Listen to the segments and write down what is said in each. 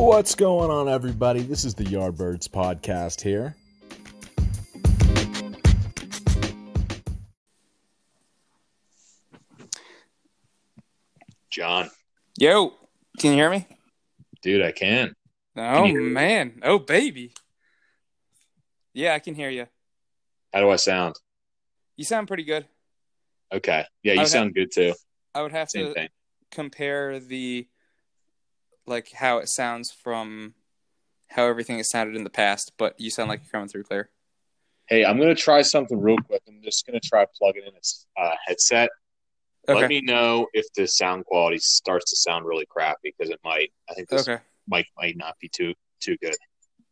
What's going on, everybody? This is the Yardbirds podcast here. John, Yo, can you hear me? dude, I can. Oh you hear me? man, oh baby. Yeah, I can hear you. How do I sound? You sound pretty good. Okay. Yeah, you would sound good too. I would have Same to thing. compare the like how it sounds from how everything has sounded in the past, but you sound like you're coming through clear. Hey, I'm gonna try something real quick. I'm just gonna try plugging in a uh, headset. Okay. Let me know if the sound quality starts to sound really crappy because it might. I think this Okay. mic might not be too too good.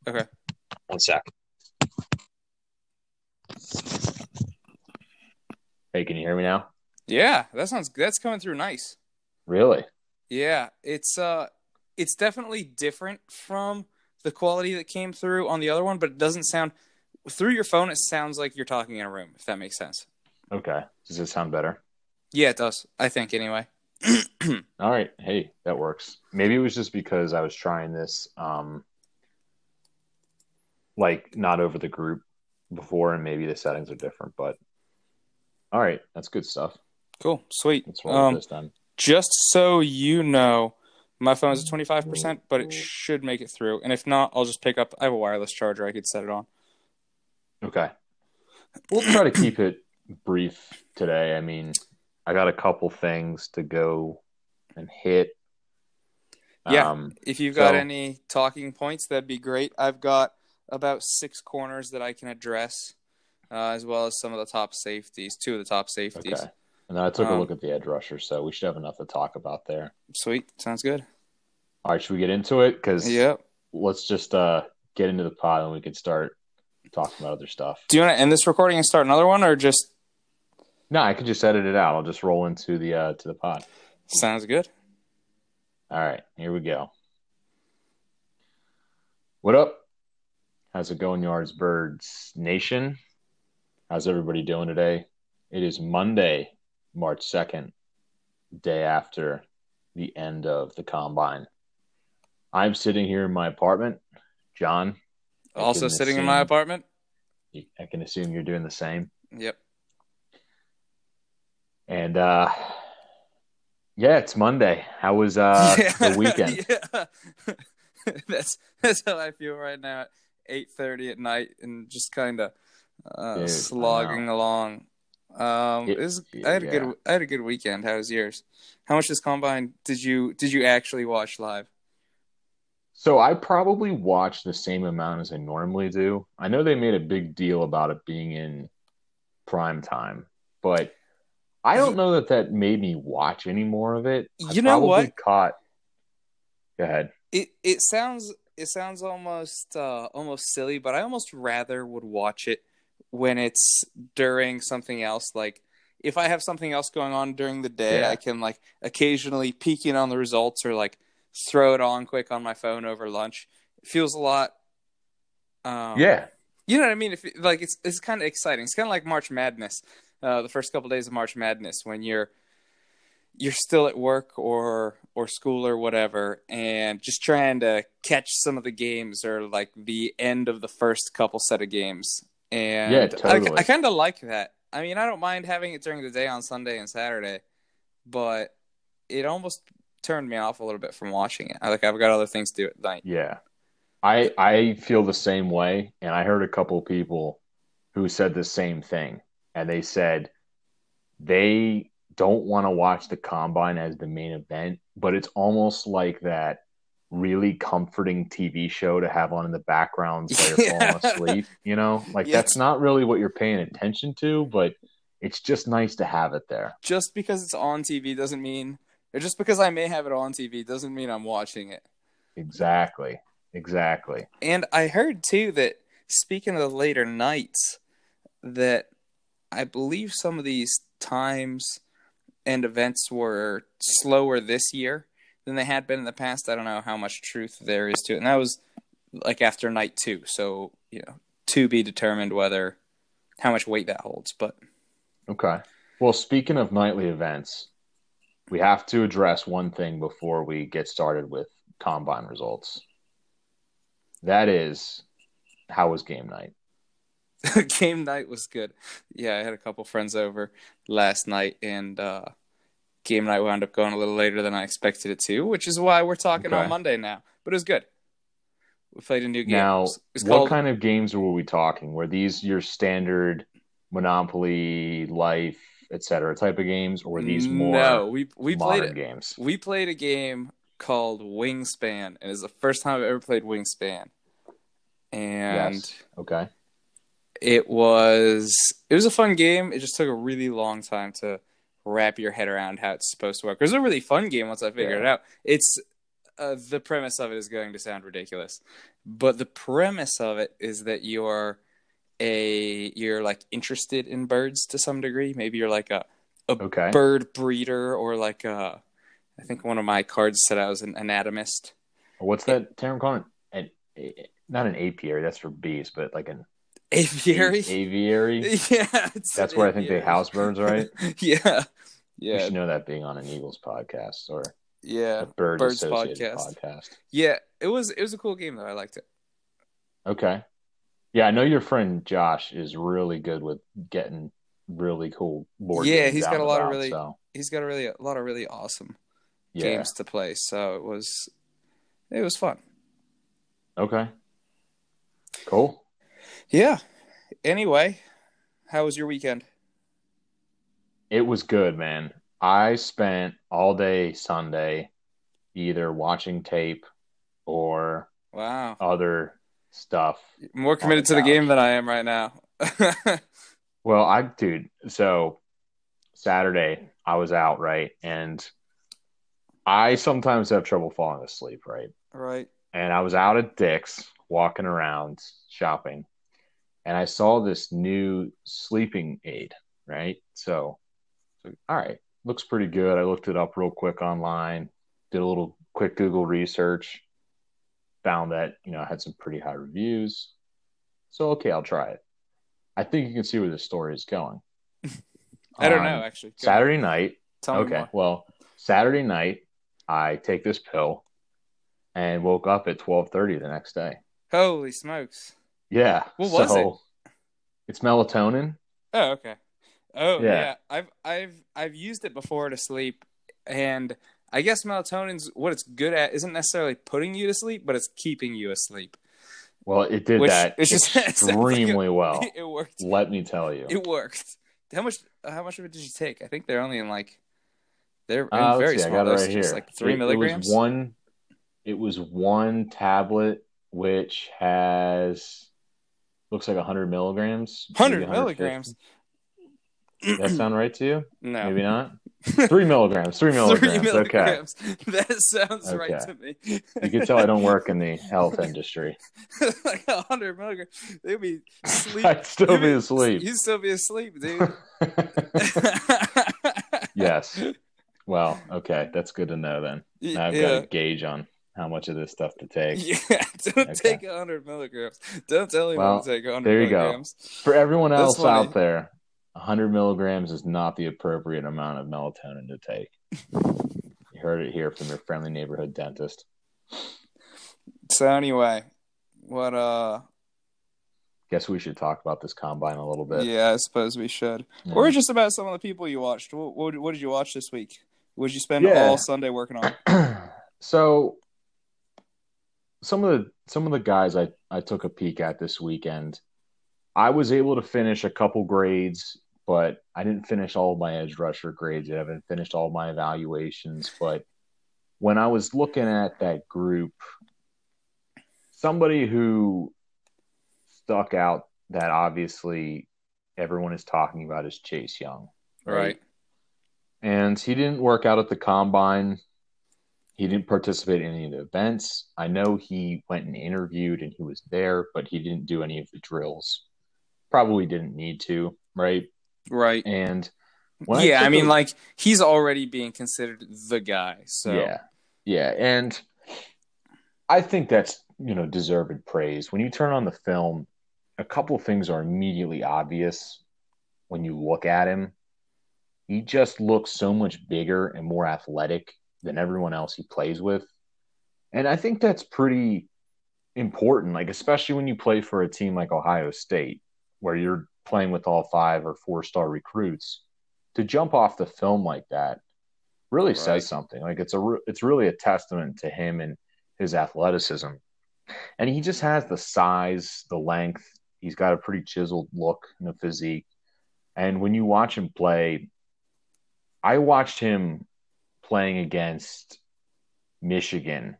Okay. One sec. Hey, can you hear me now? Yeah, that sounds that's coming through nice. Really? Yeah, it's uh it's definitely different from the quality that came through on the other one, but it doesn't sound through your phone it sounds like you're talking in a room, if that makes sense. Okay. Does it sound better? Yeah, it does. I think anyway. All right. Hey, that works. Maybe it was just because I was trying this um like not over the group before and maybe the settings are different, but all right, that's good stuff. Cool. Sweet. Let's roll Um, this then. just so you know, my phone is at 25%, but it should make it through. And if not, I'll just pick up I have a wireless charger I could set it on. Okay. We'll try to keep it brief today. I mean, I got a couple things to go and hit. Yeah. Um, If you've got So- any talking points, that'd be great. I've got about six corners that I can address, uh, as well as some of the top safeties, two of the top safeties. okay. And then I took a Um, look at the edge rusher, so we should have enough to talk about there. Sweet. Sounds good. All right, should we get into it? Because Yep. let's just uh, get into the pod and we can start talking about other stuff. Do you want to end this recording and start another one, or just No, I could just edit it out. I'll just roll into the uh, to the pod. sounds good? All right, here we go. What up? How's it going, Yards Birds Nation? How's everybody doing today? It is Monday, March second, day after the end of the combine. I'm sitting here in my apartment. John, Also sitting in my apartment. I can assume you're doing the same. Yep. And uh yeah, it's Monday. How was uh the weekend? yeah. that's that's how I feel right now at eight thirty at night and just kind of uh, Dude, slogging along. Um, It- was, I had a good I had a good weekend. How was yours? How much this combine did you did you actually watch live? So I probably watched the same amount as I normally do. I know they made a big deal about it being in prime time, but I don't know that that made me watch any more of it. I You know probably what? Caught. Go ahead. It it sounds it sounds almost uh, almost silly, but I almost rather would watch it when it's during something else. Like if I have something else going on during the day, Yeah. I can like occasionally peek in on the results or like throw it on quick on my phone over lunch. It feels a lot. Um, yeah, you know what I mean. If like it's it's kind of exciting. It's kind of like March Madness. Uh, the first couple days of March Madness when you're you're still at work or or school or whatever, and just trying to catch some of the games or like the end of the first couple set of games. And Yeah, totally. I, I kind of like that. I mean, I don't mind having it during the day on Sunday and Saturday, but it almost turned me off a little bit from watching it. Like I've got other things to do at night. yeah. I I feel the same way, and I heard a couple people who said the same thing, and they said they don't want to watch the combine as the main event, but it's almost like that really comforting TV show to have on in the background while you're Yeah. falling asleep. You know, like Yes. that's not really what you're paying attention to, but it's just nice to have it there. just because it's on TV doesn't mean, or just because I may have it on TV doesn't mean I'm watching it. Exactly. Exactly. And I heard too that speaking of the later nights, that I believe some of these times and events were slower this year than they had been in the past. I don't know how much truth there is to it. And that was like after night two. So, you know, to be determined whether how much weight that holds. But Okay. Well, speaking of nightly events, we have to address one thing before we get started with combine results. that is how was game night? game night was good. Yeah, I had a couple friends over last night, and uh, game night wound up going a little later than I expected it to, which is why we're talking Okay. on Monday now. But it was good. We played a new game. Now, what called kind of games were we talking? Were these your standard Monopoly, Life, etc. type of games, or were these more No, we we played it. games? We played a game called Wingspan, and it's the first time I've ever played Wingspan. And Yes. Okay. it was it was a fun game. It just took a really long time to wrap your head around how it's supposed to work. It was a really fun game once I figured it out. It's uh, the premise of it is going to sound ridiculous, but the premise of it is that you're a you're like interested in birds to some degree. Maybe you're like a a Okay. bird breeder or like a I think one of my cards said I was an anatomist. What's that term called? An, a, not an apiary. That's for bees, but like an Aviary. aviary. yeah, That's where I think they house birds, right? yeah. Yeah. You should know that being on an Eagles podcast or yeah, a bird Birds podcast. podcast. yeah. It was it was a cool game though. I liked it. Okay. Yeah, I know your friend Josh is really good with getting really cool board Yeah, games he's got a lot of really- so, He's got a really a lot of really awesome yeah. games to play. So it was it was fun. Okay. Cool. Yeah. Anyway, how was your weekend? It was good, man. I spent all day Sunday either watching tape or Wow. other stuff. More committed the to the game than I am right now. Well, I dude, so Saturday I was out, right? And I sometimes have trouble falling asleep, right? right. and I was out at Dick's walking around shopping, and I saw this new sleeping aid, right? So, so, all right, looks pretty good. I looked it up real quick online, did a little quick Google research, found that you know I had some pretty high reviews. So okay, I'll try it. I think you can see where this story is going. I don't On know actually. Go Saturday night, Tell okay. Well, Saturday night, I take this pill and woke up at twelve thirty the next day. Holy smokes. Yeah. What was so It's melatonin. Oh, okay. Oh, Yeah. yeah. I've I've I've used it before to sleep, and I guess melatonin's what it's good at isn't necessarily putting you to sleep, but it's keeping you asleep. Well, it did Which- that it's just- it like extremely well. it worked. Let me tell you. It worked. How much? How much of it did you take? I think they're only in like they're in Uh, very see, small it right here. like three It- milligrams. It was one. It was one tablet, which has looks like hundred milligrams. Hundred 150. milligrams. That sound right to you? No. Maybe not. Three milligrams. Three milligrams. Three Okay. milligrams. That sounds right to me. You can tell I don't work in the health industry. like a hundred milligrams. They'd be sleep. I'd still you'd be asleep. You'd still be asleep, dude. yes. Well, okay, that's good to know then. Now I've got a gauge on how much of this stuff to take. Yeah, don't Okay. take a hundred milligrams. Don't tell anyone Well, to take a hundred there you go. For everyone That's else funny. out there, 100 milligrams is not the appropriate amount of melatonin to take. you heard it here from your friendly neighborhood dentist. So anyway, what uh Guess we should talk about this combine a little bit. yeah, I suppose we should. Yeah. Or just about some of the people you watched. What, what, what did you watch this week? What did you spend Yeah. all Sunday working on? so some of the some of the guys I, I took a peek at this weekend, I was able to finish a couple grades, but I didn't finish all of my edge rusher grades. I haven't finished all my evaluations. But when I was looking at that group, somebody who stuck out that obviously everyone is talking about is Chase Young. Right. And he didn't work out at the combine. He didn't participate in any of the events. I know he went and interviewed and he was there, but he didn't do any of the drills. Probably didn't need to, right? Right. And yeah, I, took mean, like he's already being considered the guy. So yeah, yeah, and I think that's you know deserved praise. When you turn on the film, a couple of things are immediately obvious when you look at him. He just looks so much bigger and more athletic than everyone else he plays with, and I think that's pretty important, like especially when you play for a team like Ohio State, where you're playing with all five or four star recruits, to jump off the film like that really right. says something. Like it's a it's really a testament to him and his athleticism, and he just has the size, the length. He's got a pretty chiseled look and a physique, and when you watch him play, I watched him playing against Michigan.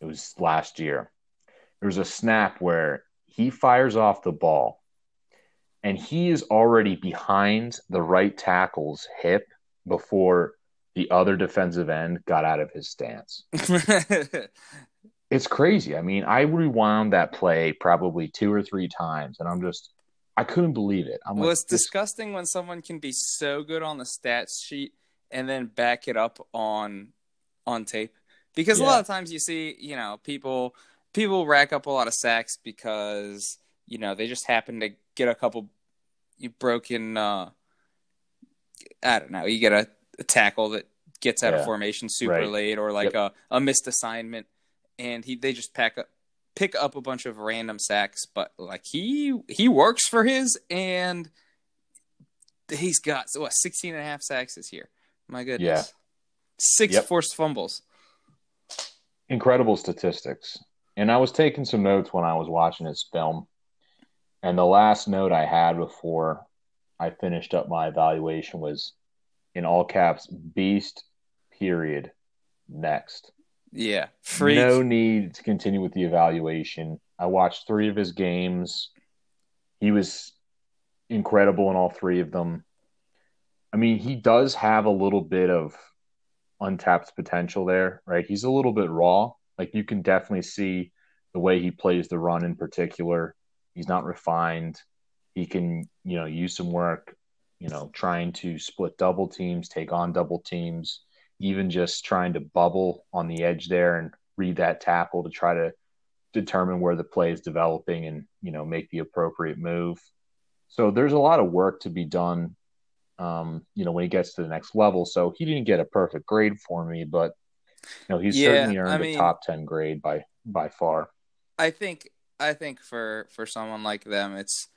It was last year. There was a snap where he fires off the ball and he is already behind the right tackle's hip before the other defensive end got out of his stance. it's crazy. I mean, I rewound that play probably two or three times, and I'm just, I couldn't believe it. I'm well, like, it's disgusting when someone can be so good on the stats sheet and then back it up on on tape because yeah. a lot of times you see, you know, people people rack up a lot of sacks because you know they just happen to get a couple broken. Uh, I don't know. You get a, a tackle that gets out yeah. of formation super right. late, or like yep. a, a missed assignment, and he they just pack up pick up a bunch of random sacks. But like he he works for his, and he's got what 16 and a half sacks this year. My goodness. Yeah. Six yep. forced fumbles. Incredible statistics. And I was taking some notes when I was watching his film. And the last note I had before I finished up my evaluation was in all caps beast period next. Yeah. Freak. No need to continue with the evaluation. I watched 3 of his games. He was incredible in all 3 of them. I mean, he does have a little bit of untapped potential there, right? He's a little bit raw. Like you can definitely see the way he plays the run in particular. He's not refined. He can, you know, use some work, you know, trying to split double teams, take on double teams, even just trying to bubble on the edge there and read that tackle to try to determine where the play is developing and, you know, make the appropriate move. So there's a lot of work to be done um, you know, when he gets to the next level. So he didn't get a perfect grade for me, but you know, he's yeah, certainly earned I mean, a top ten grade by by far. I think I think for for someone like them, it's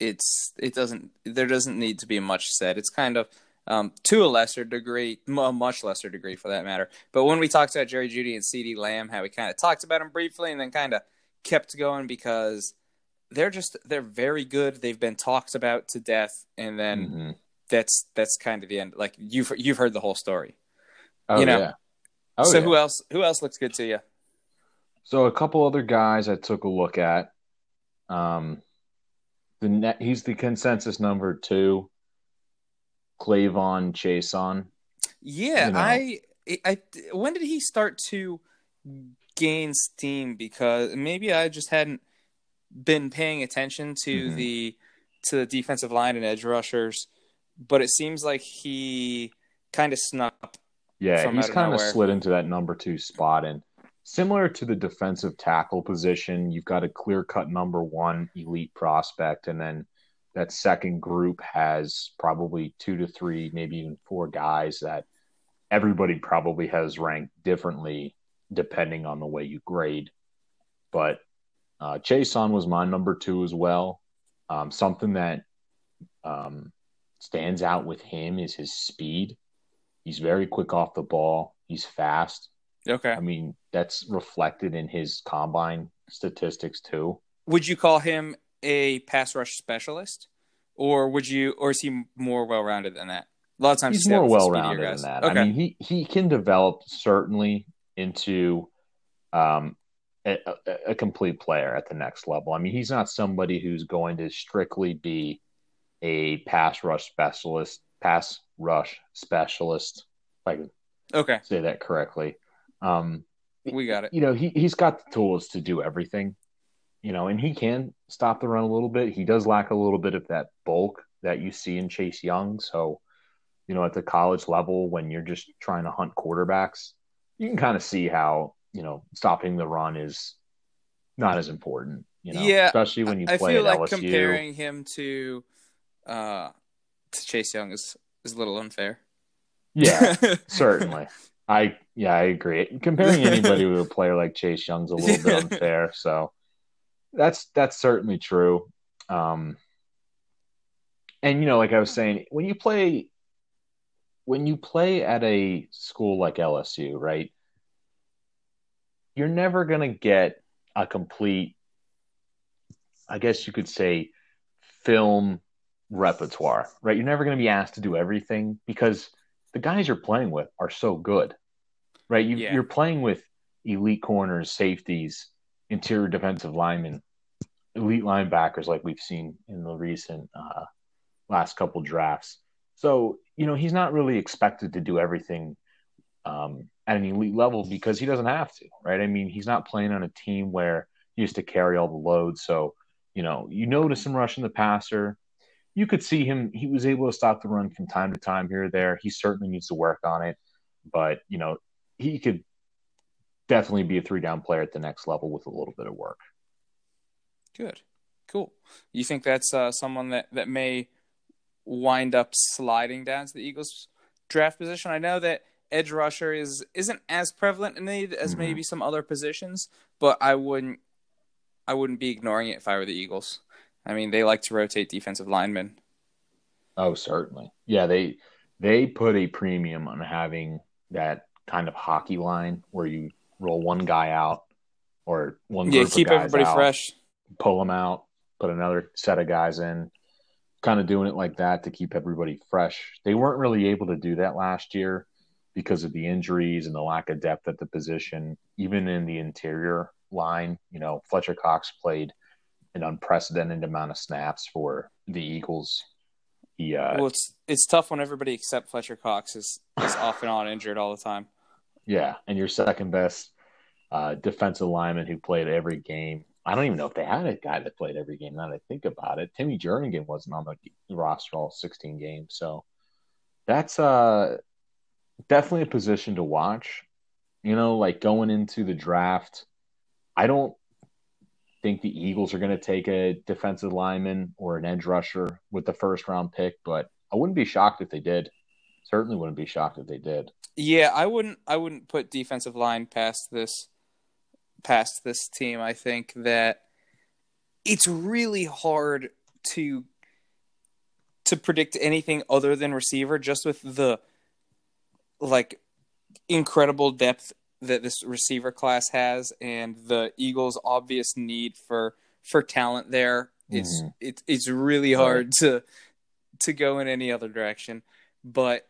it's it doesn't there doesn't need to be much said. It's kind of um, to a lesser degree, a much lesser degree for that matter. But when we talked about Jerry Jeudy and CeeDee Lamb, how we kind of talked about them briefly and then kind of kept going because they're just they're very good. They've been talked about to death, and then mm-hmm that's that's kind of the end. Like you've you've heard the whole story. Oh you know? yeah. Oh, so yeah. who else who else looks good to you? So a couple other guys I took a look at. Um, the net he's the consensus number two. K'Lavon Chaisson. Yeah, you know. I I when did he start to gain steam? Because maybe I just hadn't been paying attention to mm-hmm. the to the defensive line and edge rushers but it seems like he kind of snuck. Yeah, he's kind of slid into that number two spot, and similar to the defensive tackle position, you've got a clear cut number one elite prospect, and then that second group has probably two to three, maybe even four guys that everybody probably has ranked differently depending on the way you grade. But uh, Chaisson was my number two as well. Um, something that um, stands out with him is his speed. He's very quick off the ball. He's fast. Okay. I mean, that's reflected in his combine statistics too. Would you call him a pass rush specialist? Or would you or is he more well rounded than that? A lot of times he's more well rounded than that. Okay. I mean, he he can develop certainly into um a, a, a complete player at the next level. I mean, he's not somebody who's going to strictly be a pass rush specialist, pass rush specialist. If I can okay say that correctly. Um, we got it. You know, he he's got the tools to do everything. You know, and he can stop the run a little bit. He does lack a little bit of that bulk that you see in Chase Young. So, you know, at the college level, when you're just trying to hunt quarterbacks, you can kind of see how you know stopping the run is not as important. You know, yeah, especially when you play I feel like LSU. comparing him to uh, to Chase Young is is a little unfair. Yeah, certainly. I yeah, I agree. Comparing anybody with a player like Chase Young's a little bit unfair. So that's that's certainly true. Um, and you know, like I was saying, when you play when you play at a school like LSU, right? You're never going to get a complete I guess you could say film repertoire, right? You're never going to be asked to do everything because the guys you're playing with are so good, right? You, Yeah. You're playing with elite corners, safeties, interior defensive linemen, elite linebackers, like we've seen in the recent uh, last couple drafts. So, you know, he's not really expected to do everything um, at an elite level because he doesn't have to, right? I mean, he's not playing on a team where he has to carry all the load. So, you know, you notice him rushing the passer. You could see him, he was able to stop the run from time to time here or there. He certainly needs to work on it, but, you know, he could definitely be a three down player at the next level with a little bit of work. Good, cool. You think that's uh, someone that that may wind up sliding down to the Eagles' draft position? I know that edge rusher is isn't as prevalent in need as Mhm. maybe some other positions, but I wouldn't I wouldn't be ignoring it if I were the Eagles. I mean, they like to rotate defensive linemen. Oh, certainly. Yeah, they they put a premium on having that kind of hockey line where you roll one guy out or one Yeah, keep of guys everybody out, fresh. pull them out, put another set of guys in, kind of doing it like that to keep everybody fresh. They weren't really able to do that last year because of the injuries and the lack of depth at the position, even in the interior line. You know, Fletcher Cox played an unprecedented amount of snaps for the Eagles. He uh, Well, it's it's tough when everybody except Fletcher Cox is is off and on injured all the time. Yeah, and your second best uh, defensive lineman who played every game. I don't even know if they had a guy that played every game. Now that I think about it, Timmy Jernigan wasn't on the roster all 16 games, so that's uh definitely a position to watch. You know, like going into the draft, I don't think the Eagles are going to take a defensive lineman or an edge rusher with the first round pick, but I wouldn't be shocked if they did. Certainly wouldn't be shocked if they did. Yeah, I wouldn't I wouldn't put defensive line past this past this team. I think that it's really hard to to predict anything other than receiver just with the like incredible depth that this receiver class has and the Eagles obvious need for for talent there. It's Mhm. it's it's really hard to to go in any other direction. But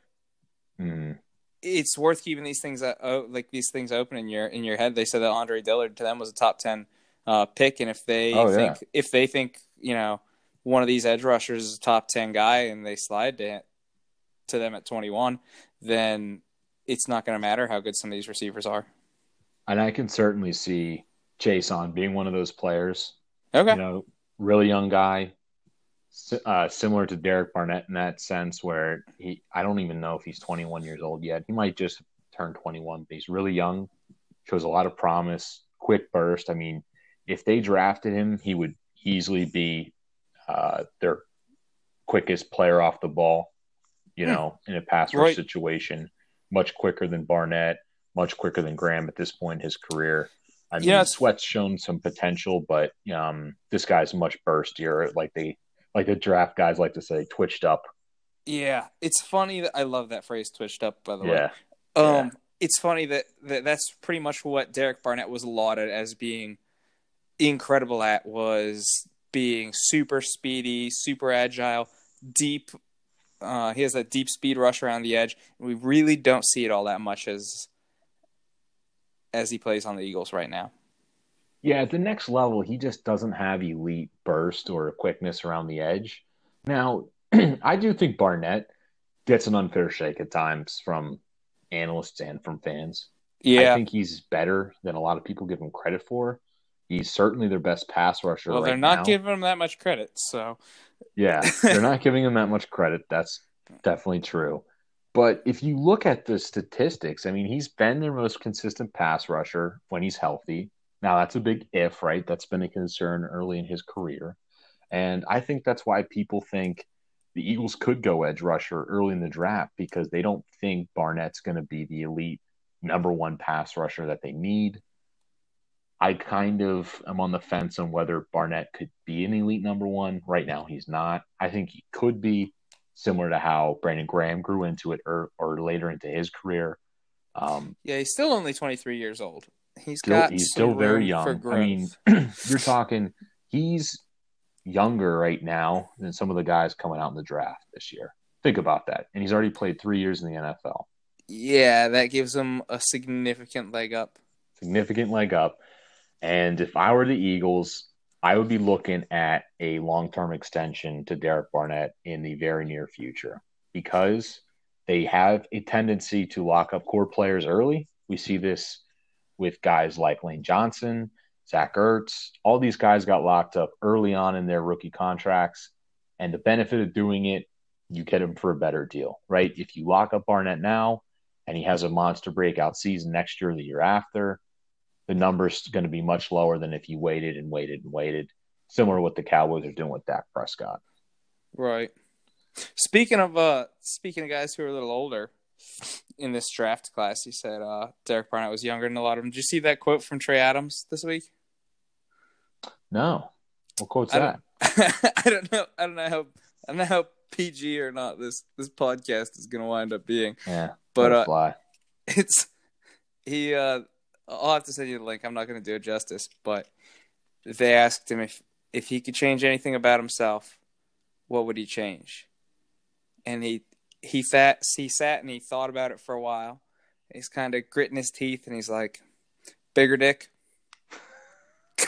Mm. it's worth keeping these things uh, like these things open in your in your head. They said that Andre Dillard to them was a top ten uh, pick, and if they Oh, yeah. think if they think you know one of these edge rushers is a top ten guy, and they slide to to them at twenty one, then it's not going to matter how good some of these receivers are. And I can certainly see Chaisson being one of those players. Okay, You know, really young guy, uh, similar to Derek Barnett in that sense, where he I don't even know if he's 21 years old yet. He might just turn 21, but he's really young, shows a lot of promise, quick burst. I mean, if they drafted him, he would easily be uh, their quickest player off the ball. You Hmm. know, in a pass rush Right. situation, much quicker than Barnett, much quicker than Graham at this point in his career. I mean, Yeah, Sweat's shown some potential, but um, this guy's much burstier. Like they, like the draft guys like to say, twitched up. yeah, it's funny that I love that phrase "twitched up." By the way, Yeah, Um, Yeah. it's funny that, that that's pretty much what Derek Barnett was lauded as being incredible at was being super speedy, super agile, deep. Uh, he has that deep speed rush around the edge. We really don't see it all that much as as he plays on the Eagles right now. yeah. At the next level, he just doesn't have elite burst or quickness around the edge. Now, I do think Barnett gets an unfair shake at times from analysts and from fans. Yeah. I think he's better than a lot of people give him credit for. He's certainly their best pass rusher. well, right they're not now. giving him that much credit, so Yeah, they're not giving him that much credit. That's definitely true. But if you look at the statistics, I mean, he's been their most consistent pass rusher when he's healthy. Now, that's a big if, right? That's been a concern early in his career. And I think that's why people think the Eagles could go edge rusher early in the draft because they don't think Barnett's going to be the elite number one pass rusher that they need. I kind of am on the fence on whether Barnett could be an elite number one. Right now, he's not. I think he could be, similar to how Brandon Graham grew into it or, or later into his career. Um, Yeah, he's still only 23 years old. He's still, got he's still very young. I mean, you're talking he's younger right now than some of the guys coming out in the draft this year. Think about that. And he's already played three years in the NFL. yeah, that gives him a significant leg up. Significant leg up. And if I were the Eagles, I would be looking at a long term extension to Derek Barnett in the very near future because they have a tendency to lock up core players early. We see this with guys like Lane Johnson, Zach Ertz. All these guys got locked up early on in their rookie contracts. And the benefit of doing it, you get him for a better deal, right? If you lock up Barnett now and he has a monster breakout season next year the year after, the number's going to be much lower than if you waited and waited and waited. Similar to what the Cowboys are doing with Dak Prescott. Right. Speaking of uh speaking of guys who are a little older in this draft class, you said uh Derek Barnett was younger than a lot of them. Did you see that quote from Trey Adams this week? No. What quote's I that? don't, I don't know. I don't know how I don't know how PG or not this this podcast is gonna wind up being. Yeah. But uh, fly. it's he. uh I'll have to send you the link. I'm not gonna do it justice, but they asked him if if he could change anything about himself, what would he change? And he he sat he sat and he thought about it for a while. He's kind of gritting his teeth and he's like, "Bigger dick."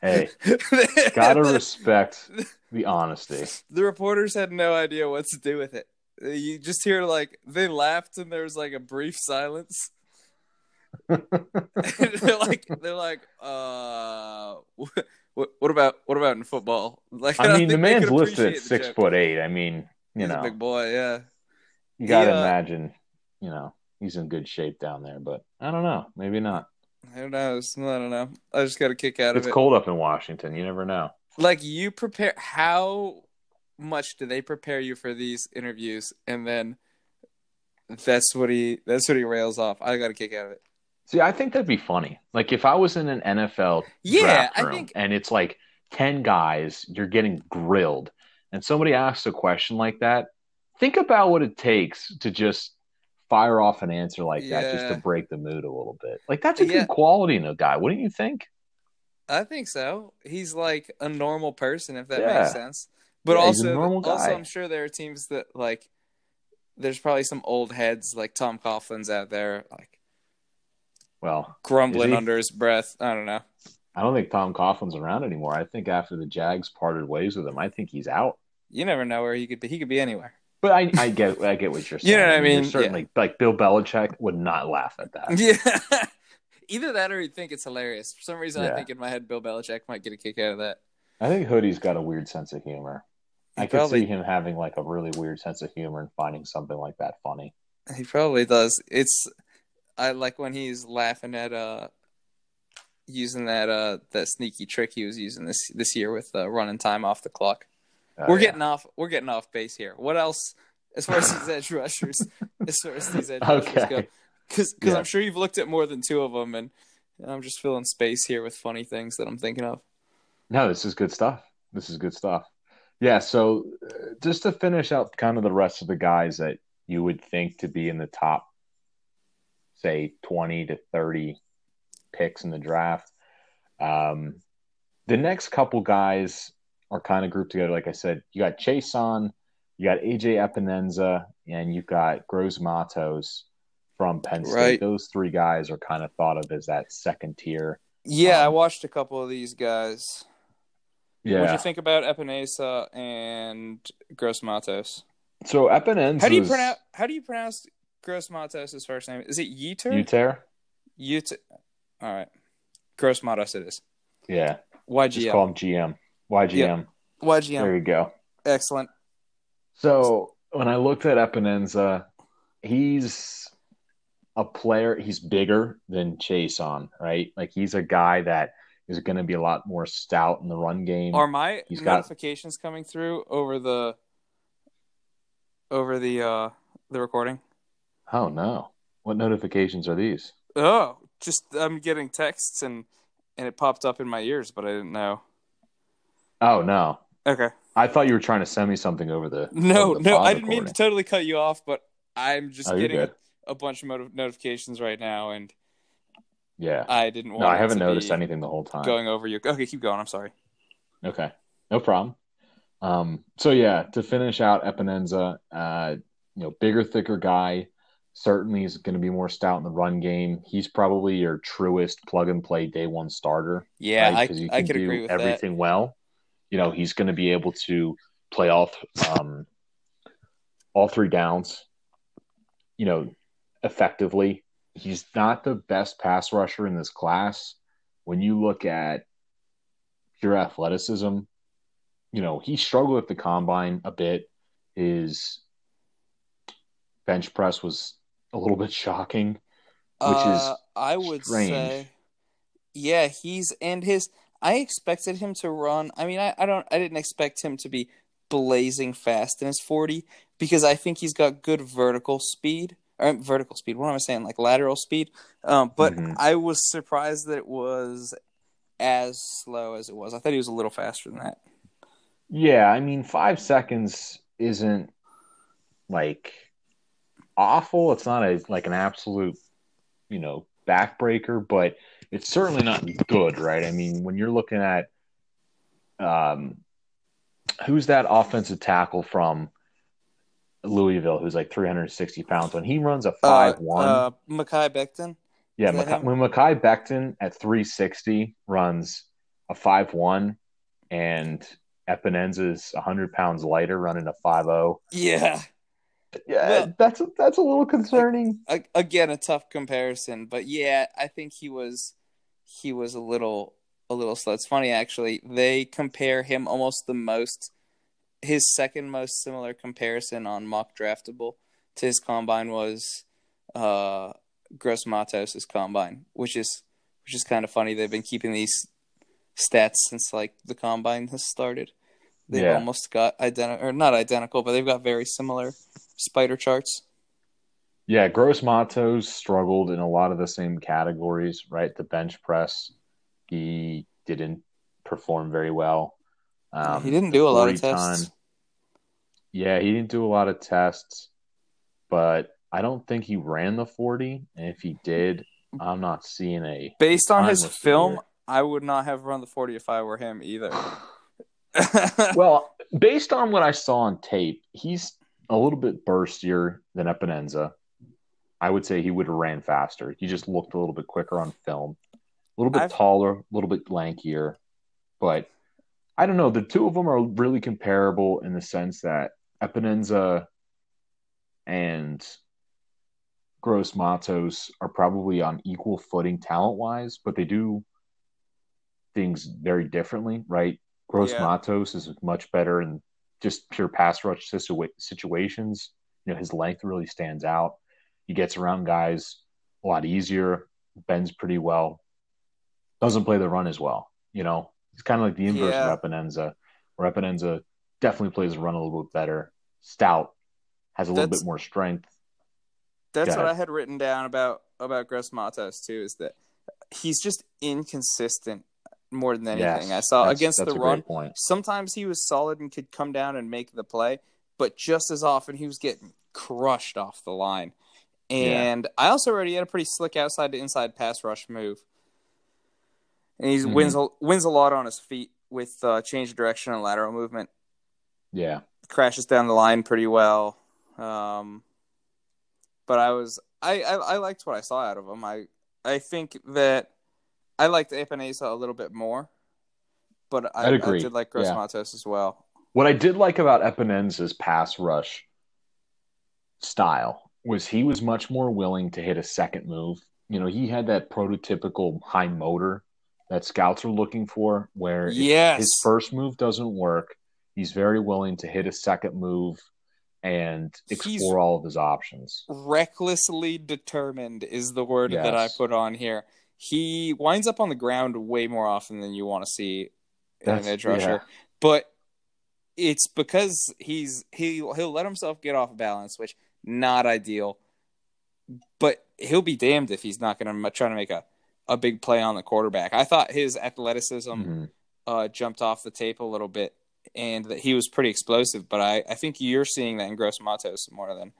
Hey, gotta respect the honesty. the reporters had no idea what to do with it. You just hear like they laughed and there was like a brief silence. they're like they're like uh what, what about what about in football? Like I don't mean, the man's listed at six foot eight. I mean, you He's know, a big boy, yeah. you gotta He, uh, imagine, you know, he's in good shape down there. But I don't know. Maybe not. Who knows? I don't know. I just got a kick out It's of it. It's cold up in Washington. You never know. Like you prepare how much do they prepare you for these interviews and then that's what he that's what he rails off. I got a kick out of it. See, I think that'd be funny. Like if I was in an NFL Yeah, I think- and it's like ten guys, you're getting grilled, and somebody asks a question like that. Think about what it takes to just fire off an answer like that, just to break the mood a little bit. Like that's a Yeah. good quality in a guy, wouldn't you think? I think so. He's like a normal person, if that Yeah. makes sense. But Yeah, also, also. I'm sure there are teams that like. There's probably some old heads like Tom Coughlin's out there, like Well, grumbling under his breath. I don't know. I don't think Tom Coughlin's around anymore. I think after the Jags parted ways with him, I think he's out. You never know where he could be. He could be anywhere. But I, I get, I get what you're saying. You know what I You're mean? certainly, like Bill Belichick would not laugh at that. Yeah. Either that or he'd think it's hilarious. For some reason, I think in my head, Bill Belichick might get a kick out of that. I think Hoodie's got a weird sense of humor. He I could probably- see him having like a really weird sense of humor and finding something like that funny. He probably does. It's I like when he's laughing at uh using that uh that sneaky trick he was using this this year with uh, running time off the clock. Oh, we're yeah. getting off we're getting off base here. What else as far as these edge rushers as far as these edge rushers go? okay. Because Yeah. I'm sure you've looked at more than two of them, and I'm just filling space here with funny things that I'm thinking of. No, this is good stuff. This is good stuff. Yeah. So uh, just to finish out kind of the rest of the guys that you would think to be in the top, say, 20 to 30 picks in the draft. Um, the next couple guys are kind of grouped together. Like I said, you got Chaisson, you got AJ Epenesa, and you've got Gross Matos from Penn State. Right. Those three guys are kind of thought of as that second tier. Yeah, I Um, watched a couple of these guys. Yeah. What do you think about Epenesa and Gross Matos? So Epenesa. How do you pronounce How do you pronounce Gross Matos' first name? Is it Yetur? Yetur. Yetur. All right, Gross Matos it is. Yeah. Just call him GM. YGM. There YGM. There you go. Excellent. So when I looked at Epenesa, he's a player. He's bigger than Chaisson, right? Like he's a guy that is going to be a lot more stout in the run game. Are my He's got- notifications coming through over the over the uh the recording? Oh no! What notifications are these? Oh, just I'm getting texts and and it popped up in my ears, but I didn't know. Oh no, Okay. I thought you were trying to send me something over the. No, over the no, I didn't mean to totally cut you off, but I'm just Oh, getting a bunch of motiv- notifications right now, and Yeah. I didn't want. No, I haven't noticed anything the whole time. going over you. Okay, keep going. I'm sorry. Okay, no problem. Um, so yeah, to finish out Epenesa, uh, you know, bigger, thicker guy. Certainly is going to be more stout in the run game. He's probably your truest plug and play day one starter. Yeah, right? I you I can could do agree with that. everything well. You know, he's going to be able to play all th- um, all three downs. You know, effectively. He's not the best pass rusher in this class. When you look at pure athleticism, you know, he struggled at the combine a bit. His bench press was a little bit shocking. which is Uh, I would strange. say, yeah, he's and his. I expected him to run. I mean, I, I don't. I didn't expect him to be blazing fast in his forty because I think he's got good vertical speed or vertical speed. What am I saying? Like lateral speed. Um, but Mhm. I was surprised that it was as slow as it was. I thought he was a little faster than that. Yeah, I mean, five seconds isn't like awful. It's not a like an absolute, you know, backbreaker, but it's certainly not good, right? I mean, when you're looking at um who's that offensive tackle from Louisville who's like 360 pounds when he runs a five one. Uh, Mekhi Becton. yeah, Mekhi, when Mekhi Becton at 360 runs a five one and Epenesa is 100 pounds lighter running a 5-0. Yeah. Yeah, Well- that's that's a little concerning. Again a tough comparison but yeah i think he was he was a little a little slow it's funny actually they compare him almost the most his second most similar comparison on mock draftable to his combine was uh gross matos' combine which is which is kind of funny they've been keeping these stats since like the combine has started they've Yeah. almost got identical or not identical but they've got very similar spider charts Yeah, Gross Matos struggled in a lot of the same categories, right? The bench press, he didn't perform very well. Um, he didn't do a lot of tests. time- yeah, he didn't do a lot of tests, but I don't think he ran the 40. And if he did, I'm not seeing a. Based on his film, here. I would not have run the 40 if I were him either. Well, based on what I saw on tape, he's a little bit burstier than Epenesa. I would say he would have ran faster. He just looked a little bit quicker on film, a little bit I've- taller, a little bit lankier. But I don't know. The two of them are really comparable in the sense that Epenesa and Gross Matos are probably on equal footing talent wise, but they do things very differently, right? Gross Yeah. Matos is much better in just pure pass rush situa- situations. You know, his length really stands out. He gets around guys a lot easier, bends pretty well, doesn't play the run as well. You know, it's kind of like the inverse Yeah. of Epenesa, where Epenesa definitely plays the run a little bit better. Stout has a little bit more strength. That's what. I had written down about about Gross Matos too. Is that he's just inconsistent more than anything. Yes, I saw against the run. point. Sometimes he was solid and could come down and make the play, but just as often he was getting crushed off the line. And I also read he had a pretty slick outside to inside pass rush move. And he Mhm. wins a, wins a lot on his feet with uh, change of direction and lateral movement. Yeah. crashes down the line pretty well. Um, but I was I, I I liked what I saw out of him. I I think that I liked Epenesa a little bit more, but I. I did like Gross Yeah. Matos as well. What I did like about Epenesa's pass rush style was he was much more willing to hit a second move. You know, he had that prototypical high motor that scouts are looking for, where Yes. his first move doesn't work, he's very willing to hit a second move and explore He's- all of his options. Recklessly determined is the word that I put on here. He winds up on the ground way more often than you want to see in an edge rusher. yeah. but it's because he's he he'll let himself get off balance, which not ideal. But he'll be damned if he's not going to try to make a a big play on the quarterback. I thought his athleticism Mhm. uh, jumped off the tape a little bit, and that he was pretty explosive. But I, I think you're seeing that in Gross Matos more than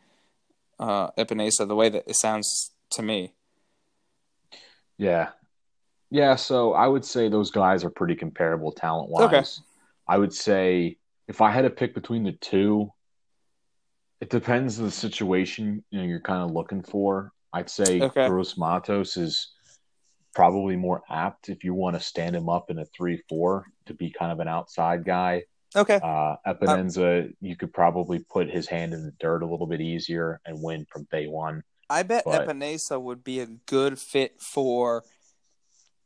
uh, Epenesa, the way that it sounds to me. Yeah. Yeah, so I would say those guys are pretty comparable talent wise. Okay. I would say if I had to pick between the two, it depends on the situation you know you're kind of looking for. I'd say Okay. Gross Matos is probably more apt if you want to stand him up in a three four to be kind of an outside guy. Okay. Uh, Epenesa, you could probably put his hand in the dirt a little bit easier and win from day one. I bet But- Epenesa would be a good fit for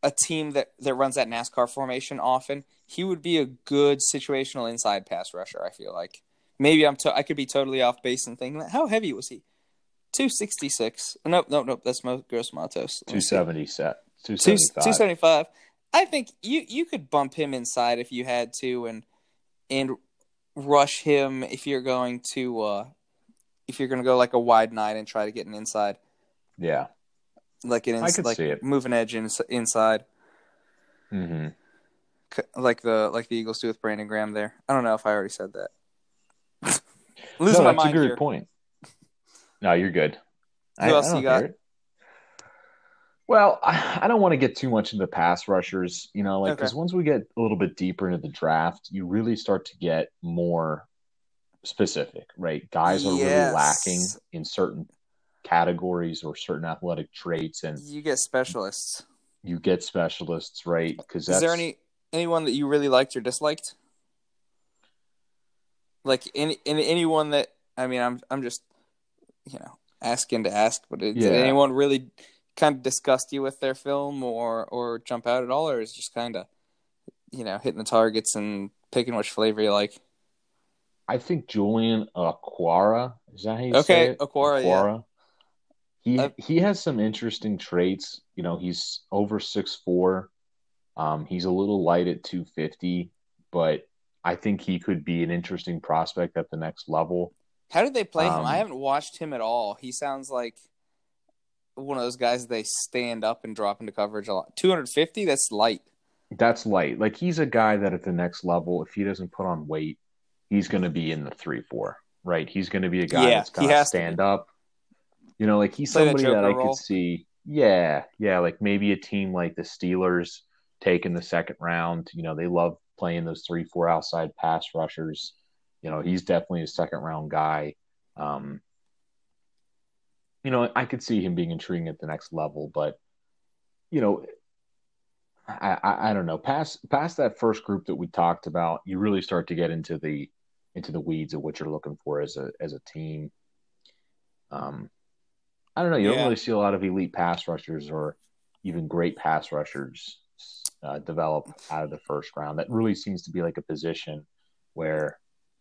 a team that, that runs that NASCAR formation often. He would be a good situational inside pass rusher. I feel like maybe I'm to, I could be totally off base and thinking that how heavy was he? Two sixty six. Nope, nope, nope. That's Mo- Gross Matos. Let me see. set. Two Two seventy two five. seventy five. I think you you could bump him inside if you had to, and and rush him if you're going to uh if you're going to go like a wide nine and try to get an inside Yeah. like an I ins- like see it. move an edge in, inside hmm like the like the Eagles do with Brandon Graham there. I don't know if I already said that. No, Losing my that's a mind good here. point. No, you're good. Who else don't you got? Well, I, I don't want to get too much into pass rushers, you know, like Okay. because once we get a little bit deeper into the draft, you really start to get more specific, right? Guys are Yes. really lacking in certain categories or certain athletic traits, and You get specialists. you get specialists, right? Because Is there any anyone that you really liked or disliked? Like any, any anyone that I mean, I'm I'm just you know asking to ask, but did, did Yeah. anyone really kind of disgust you with their film or or jump out at all, or is just kind of you know hitting the targets and picking which flavor you like? I think Julian Okwara is that how you say Okay, it? Okwara, yeah. He Uh, he has some interesting traits. You know, he's over six four. Um, he's a little light at two fifty, but I think he could be an interesting prospect at the next level. How did they play him? Um, I haven't watched him at all. He sounds like one of those guys they stand up and drop into coverage a lot. 250, that's light. That's light. Like he's a guy that at the next level, if he doesn't put on weight, he's going to be in the three four. Right? He's going to be a guy Yeah, that's going to stand up. You know, like he's Play somebody that I role. could see. Yeah, yeah, like maybe a team like the Steelers taking the second round. You know, they love playing those three four outside pass rushers. You know, he's definitely a second round guy. Um, you know, I could see him being intriguing at the next level, but you know, I, I, I don't know. Past past that first group that we talked about, you really start to get into the into the weeds of what you're looking for as a as a team. Um, I don't know. You Yeah. don't really see a lot of elite pass rushers or even great pass rushers uh, develop out of the first round. That really seems to be like a position where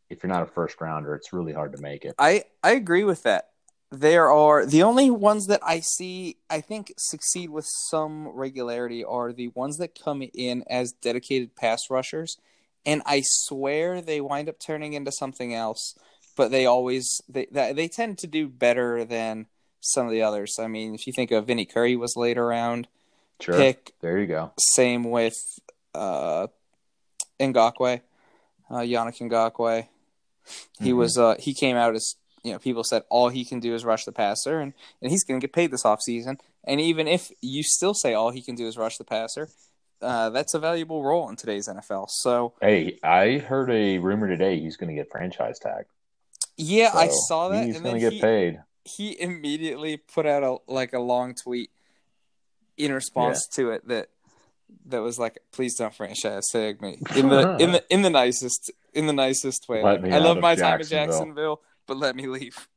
if you're not a first rounder, it's really hard to make it. I I agree with that. There are the only ones that I see I think succeed with some regularity are the ones that come in as dedicated pass rushers and I swear they wind up turning into something else, but they always they they, tend to do better than some of the others. I mean, if you think of Vinny Curry was late around Sure. pick, There you go. same with uh Ngakoue, uh Yannick Ngakoue. He Mhm. was uh he came out as you know, people said all he can do is rush the passer and, and he's gonna get paid this offseason. And even if you still say all he can do is rush the passer, uh, that's a valuable role in today's NFL. So Hey, I heard a rumor today he's going to get franchise tag. yeah, I saw that He's and going then to get he, paid. he immediately put out a like a long tweet in response to it that that was like, "Please don't franchise tag me." In the in the in the nicest in the nicest way. Like, I love my time in Jacksonville. Jacksonville, but let me leave.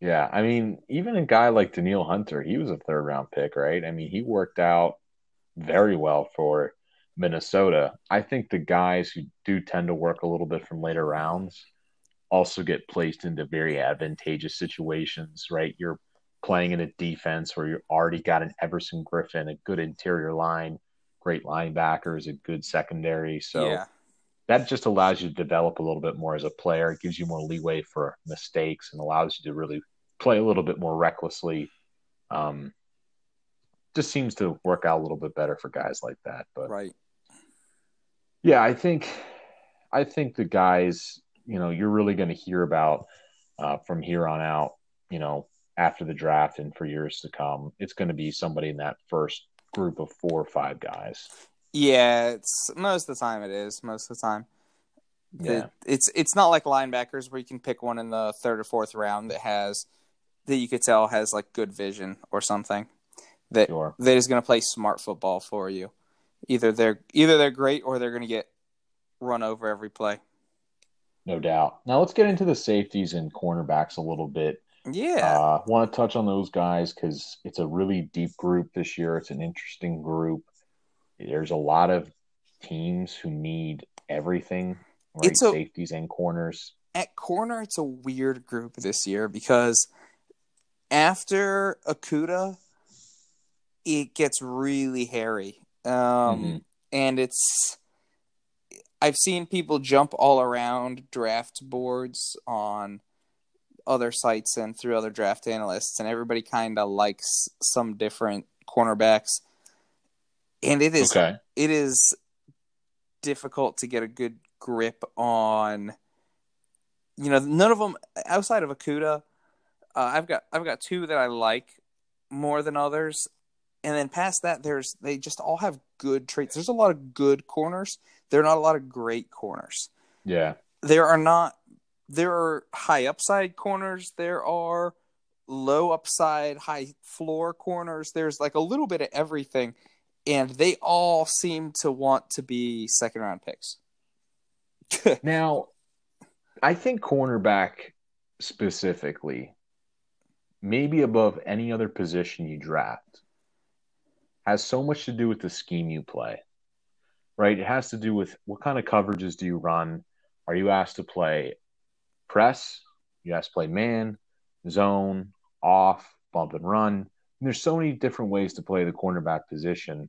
Yeah, I mean, even a guy like Danielle Hunter, he was a third round pick, right? I mean, he worked out very well for Minnesota. I think the guys who do tend to work a little bit from later rounds also get placed into very advantageous situations, right? You're playing in a defense where you've already got an Everson Griffen, a good interior line, great linebackers, a good secondary. So yeah, that just allows you to develop a little bit more as a player. It gives you more leeway for mistakes and allows you to really play a little bit more recklessly. Um, just seems to work out a little bit better for guys like that. But Right. yeah, I think I think the guys, you know, you're really going to hear about uh, from here on out. You know, after the draft and for years to come, it's going to be somebody in that first group of four or five guys. Yeah, it's most of the time it is. Most of the time. The- Yeah. it's it's not like linebackers where you can pick one in the third or fourth round that has that you could tell has like good vision or something that Sure. that is going to play smart football for you. Either they're either they're great or they're going to get run over every play. No doubt. Now let's get into the safeties and cornerbacks a little bit. Yeah, Uh, want to touch on those guys because it's a really deep group this year. It's an interesting group. There's a lot of teams who need everything, right? It's a- Safeties and corners. at corner it's a weird group this year because after Okudah it gets really hairy. Um Mhm. and it's I've seen people jump all around draft boards on other sites and through other draft analysts and everybody kind of likes some different cornerbacks and it is Okay. it is difficult to get a good grip on you know none of them outside of Okudah uh, I've got I've got two that I like more than others and then past that there's they just all have good traits. There's a lot of good corners. There are not a lot of great corners. Yeah. there are not there are high upside corners. There are low upside high floor corners. There's like a little bit of everything. And they all seem to want to be second round picks. Now, I think cornerback specifically, maybe above any other position you draft, has so much to do with the scheme you play, right? It has to do with what kind of coverages do you run? Are you asked to play press? You asked to play man, zone, off, bump and run. And there's so many different ways to play the cornerback position.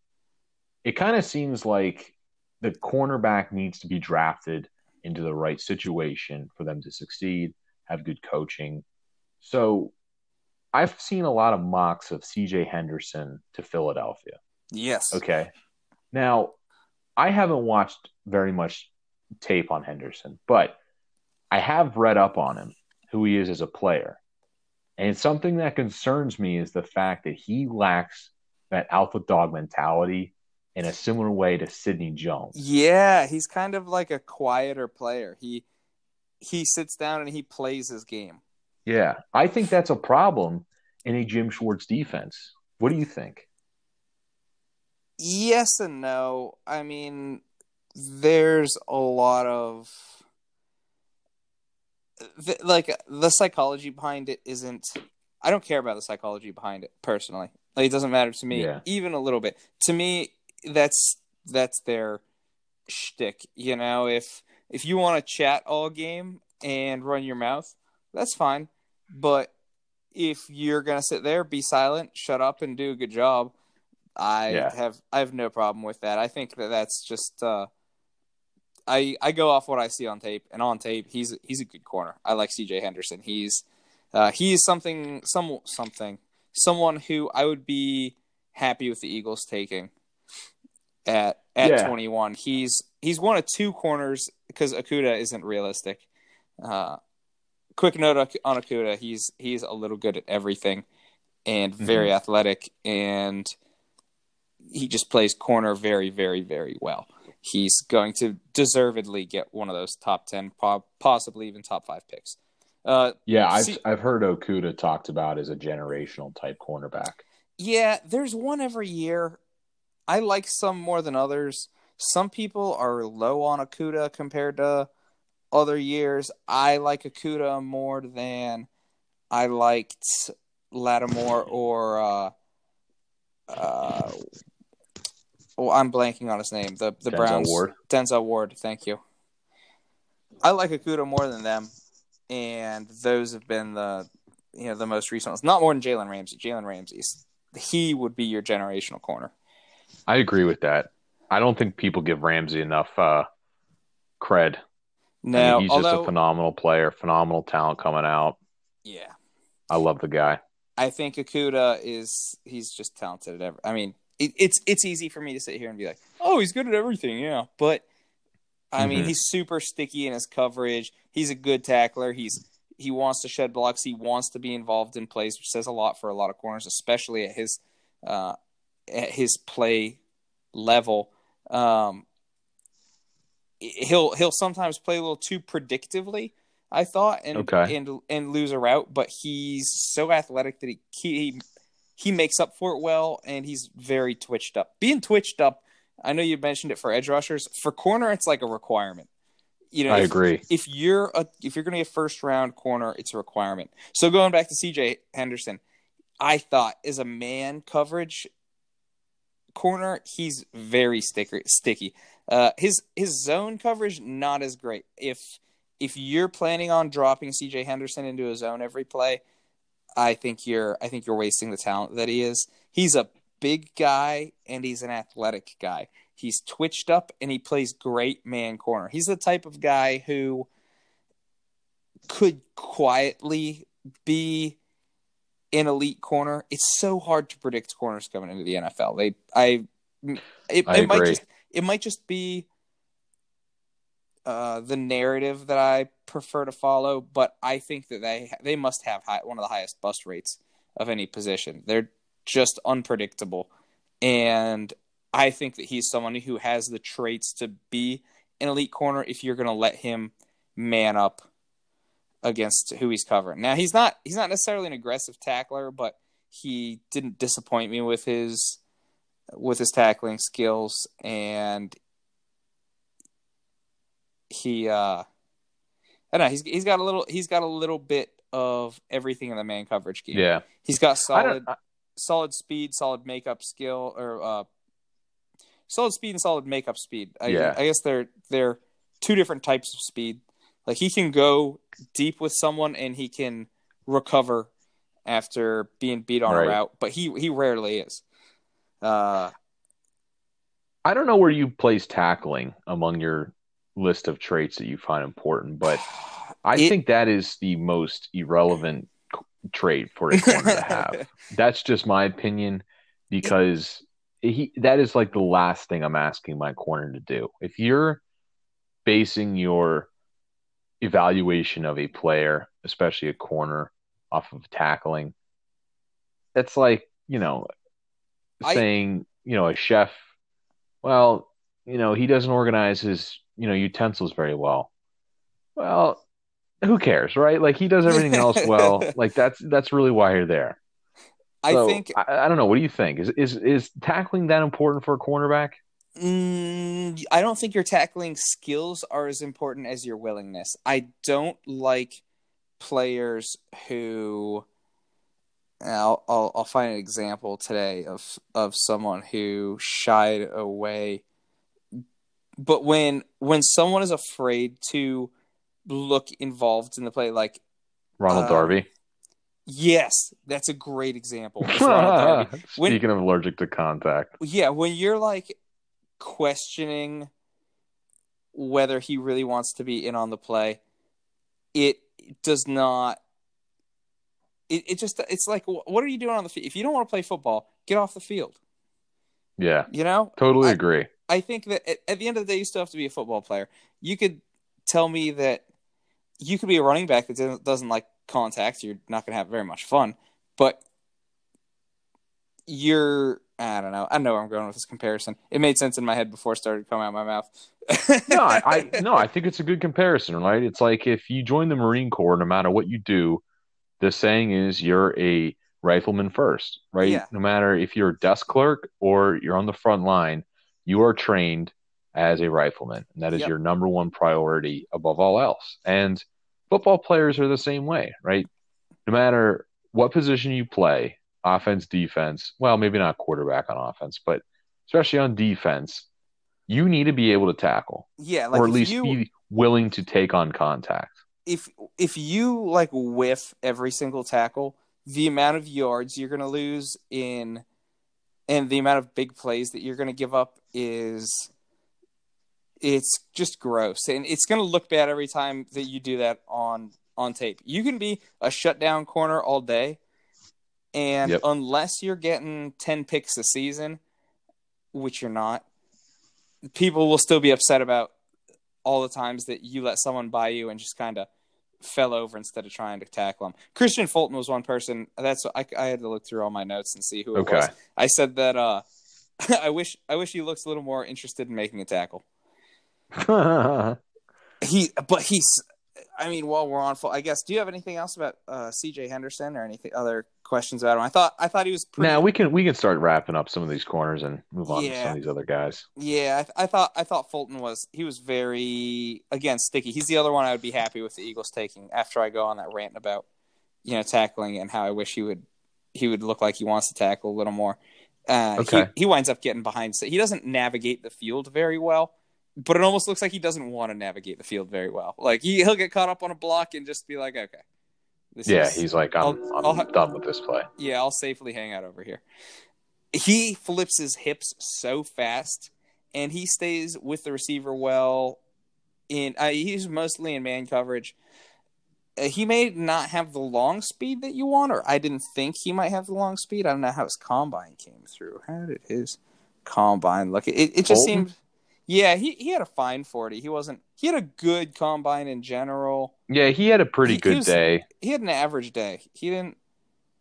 It kind of seems like the cornerback needs to be drafted into the right situation for them to succeed, have good coaching. So I've seen a lot of mocks of CJ Henderson to Philadelphia. yes Okay. Now, I haven't watched very much tape on Henderson, but I have read up on him, who he is as a player. And something that concerns me is the fact that he lacks that alpha dog mentality in a similar way to Sidney Jones. yeah he's kind of like a quieter player he he sits down and he plays his game Yeah, I think that's a problem in a Jim Schwartz defense. What do you think? Yes and no. I mean, there's a lot of like the psychology behind it isn't. I don't care about the psychology behind it personally. Like it doesn't matter to me, Yeah. even a little bit. To me, that's that's their shtick. You know, if if you want to chat all game and run your mouth, that's fine. But if you're gonna sit there, be silent, shut up, and do a good job, I Yeah. have I have no problem with that. I think that that's just uh, I I go off what I see on tape, and on tape he's he's a good corner. I like C.J. Henderson. He's uh, he's something some something someone who I would be happy with the Eagles taking at at Yeah. 21. He's he's one of two corners because Okudah isn't realistic. Uh, quick note on Okudah: he's he's a little good at everything and very athletic, and he just plays corner very, very, very well. He's going to deservedly get one of those top ten, possibly even top five picks. Uh, Yeah, I've See- I've heard Okudah talked about as a generational type cornerback. Yeah, there's one every year. I like some more than others. Some people are low on Okudah compared to other years. I like Okudah more than I liked Lattimore or uh, uh, well, I'm blanking on his name. The the Denzel Browns Ward. Denzel Ward. Thank you. I like Okudah more than them, and those have been the you know the most recent ones. Not more than Jalen Ramsey. Jalen Ramsey's he would be your generational corner. I agree with that. I don't think people give Ramsey enough uh, cred. I No, mean, he's although just a phenomenal player, phenomenal talent coming out. yeah, I love the guy. I think Okudah is he's just talented at every. I mean, it, it's it's easy for me to sit here and be like, oh, he's good at everything, yeah. But I mean, Mhm. he's super sticky in his coverage. He's a good tackler. He's he wants to shed blocks. He wants to be involved in plays, which says a lot for a lot of corners, especially at his uh, at his play level. Um, he'll he'll sometimes play a little too predictively. I thought and Okay. and and lose a route, but he's so athletic that he he he makes up for it well, and he's very twitched up. Being twitched up, I know you mentioned it for edge rushers. For corner, it's like a requirement. You know, I if, agree. if you're a if you're going to be a first round corner, it's a requirement. So going back to CJ Henderson, I thought as a man coverage corner, he's very. Sticky. Uh, his his zone coverage not as great. If if you're planning on dropping CJ Henderson into a zone every play, I think you're I think you're wasting the talent that he is. He's a big guy and he's an athletic guy. He's twitched up and he plays great man corner. He's the type of guy who could quietly be an elite corner. It's so hard to predict corners coming into the NFL. They I it, I it might just it might just be uh, the narrative that I prefer to follow, but I think that they they must have high, one of the highest bust rates of any position. They're just unpredictable, and I think that he's someone who has the traits to be an elite corner. If you're going to let him man up against who he's covering, now he's not he's not necessarily an aggressive tackler, but he didn't disappoint me with his with his tackling skills and he uh I don't know, he's he's got a little he's got a little bit of everything in the man coverage game. Yeah. He's got solid don't. I- solid speed, solid makeup skill or uh solid speed and solid makeup speed. I, Yeah. I guess they're they're two different types of speed. Like he can go deep with someone and he can recover after being beat on Right. a route, but he he rarely is. Uh I don't know where you place tackling among your list of traits that you find important, but I It- think that is the most irrelevant trait for a corner to have. That's just my opinion because he that is like the last thing I'm asking my corner to do. If you're basing your evaluation of a player, especially a corner, off of tackling, that's like, you know, I- saying, you know, a chef, well, you know, he doesn't organize his, you know, utensils very well. Well, who cares, right? Like he does everything else well. Like that's that's really why you're there. I So, think I, I don't know. What do you think? Is is is tackling that important for a cornerback? Mm, I don't think your tackling skills are as important as your willingness. I don't like players who. I'll, I'll I'll find an example today of of someone who shied away. But when when someone is afraid to look involved in the play, like Ronald Um, Darby. yes, that's a great example. It's Ronald Darby. When- Speaking of allergic to contact, yeah, when you're like questioning whether he really wants to be in on the play, it does not. It, it just it's like what are you doing on the field? If you don't want to play football, get off the field. yeah, You know, totally I- agree. I think that at, at the end of the day, you still have to be a football player. You could tell me that you could be a running back that doesn't, like contact. You're not going to have very much fun, but you're. I don't know. I know where I'm going with this comparison. It made sense in my head before it started coming out of my mouth. no, I, I no, I think it's a good comparison, right? It's like if you join the Marine Corps, no matter what you do, the saying is you're a rifleman first, right? Yeah. No matter if you're a desk clerk or you're on the front line, you are trained as a rifleman. And that is Yep. your number one priority above all else. And football players are the same way, right? No matter what position you play, offense, defense, well, maybe not quarterback on offense, but especially on defense, you need to be able to tackle yeah, like or at least you, be willing to take on contact. If if you like whiff every single tackle, the amount of yards you're going to lose in and the amount of big plays that you're going to give up is it's just gross and it's going to look bad every time that you do that on on tape. You can be a shutdown corner all day And Yep. unless you're getting 10 picks a season, which you're not, people will still be upset about all the times that you let someone by you and just kind of fell over instead of trying to tackle him. Kristian Fulton was one person. That's I, I had to look through all my notes and see who it Okay. was. I said that uh, I wish I wish he looks a little more interested in making a tackle. He, but he's. I mean, while we're on, full, I guess. Do you have anything else about uh, C.J. Henderson or anything other questions about him? I thought I thought he was pretty. now we can we can start wrapping up some of these corners and move on to some of these other guys. Yeah, I, th- I thought I thought Fulton was he was very again sticky. He's the other one I would be happy with the Eagles taking after I go on that rant about you know tackling and how I wish he would he would look like he wants to tackle a little more. Uh, Okay. he, he winds up getting behind. He doesn't navigate the field very well, but it almost looks like he doesn't want to navigate the field very well. Like he, he'll get caught up on a block and just be like, okay, this Yeah, is- he's like, I'm, I'll- I'm I'll done with this play. yeah, I'll safely hang out over here. He flips his hips so fast, and he stays with the receiver well. In uh, he's mostly in man coverage. Uh, he may not have the long speed that you want, or I didn't think he might have the long speed. I don't know how his combine came through. How did his combine look? It, it just Bolton? seemed. Yeah, he, he had a fine forty. He wasn't. He had a good combine in general Yeah, he had a pretty He- he good was- day. he had an average day. He didn't.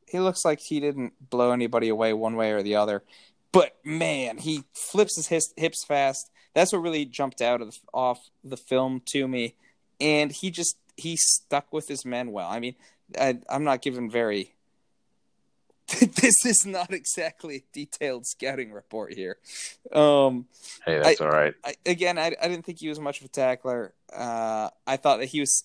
He looks like he didn't blow anybody away one way or the other. But man, he flips his his hips fast. That's what really jumped out of the, off the film to me. And he just he stuck with his men well. I mean, I, I'm not giving very. this is not exactly a detailed scouting report here. Um, Hey, that's all right. I, again, I, I didn't think he was much of a tackler. Uh, I thought that he was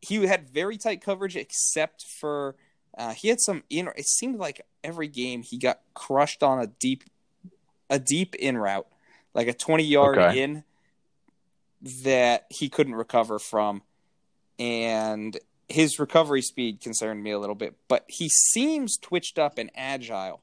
he had very tight coverage, except for uh, he had some in. It seemed like every game he got crushed on a deep a deep in route, like a twenty yard Okay. in that he couldn't recover from, and his recovery speed concerned me a little bit. But he seems twitched up and agile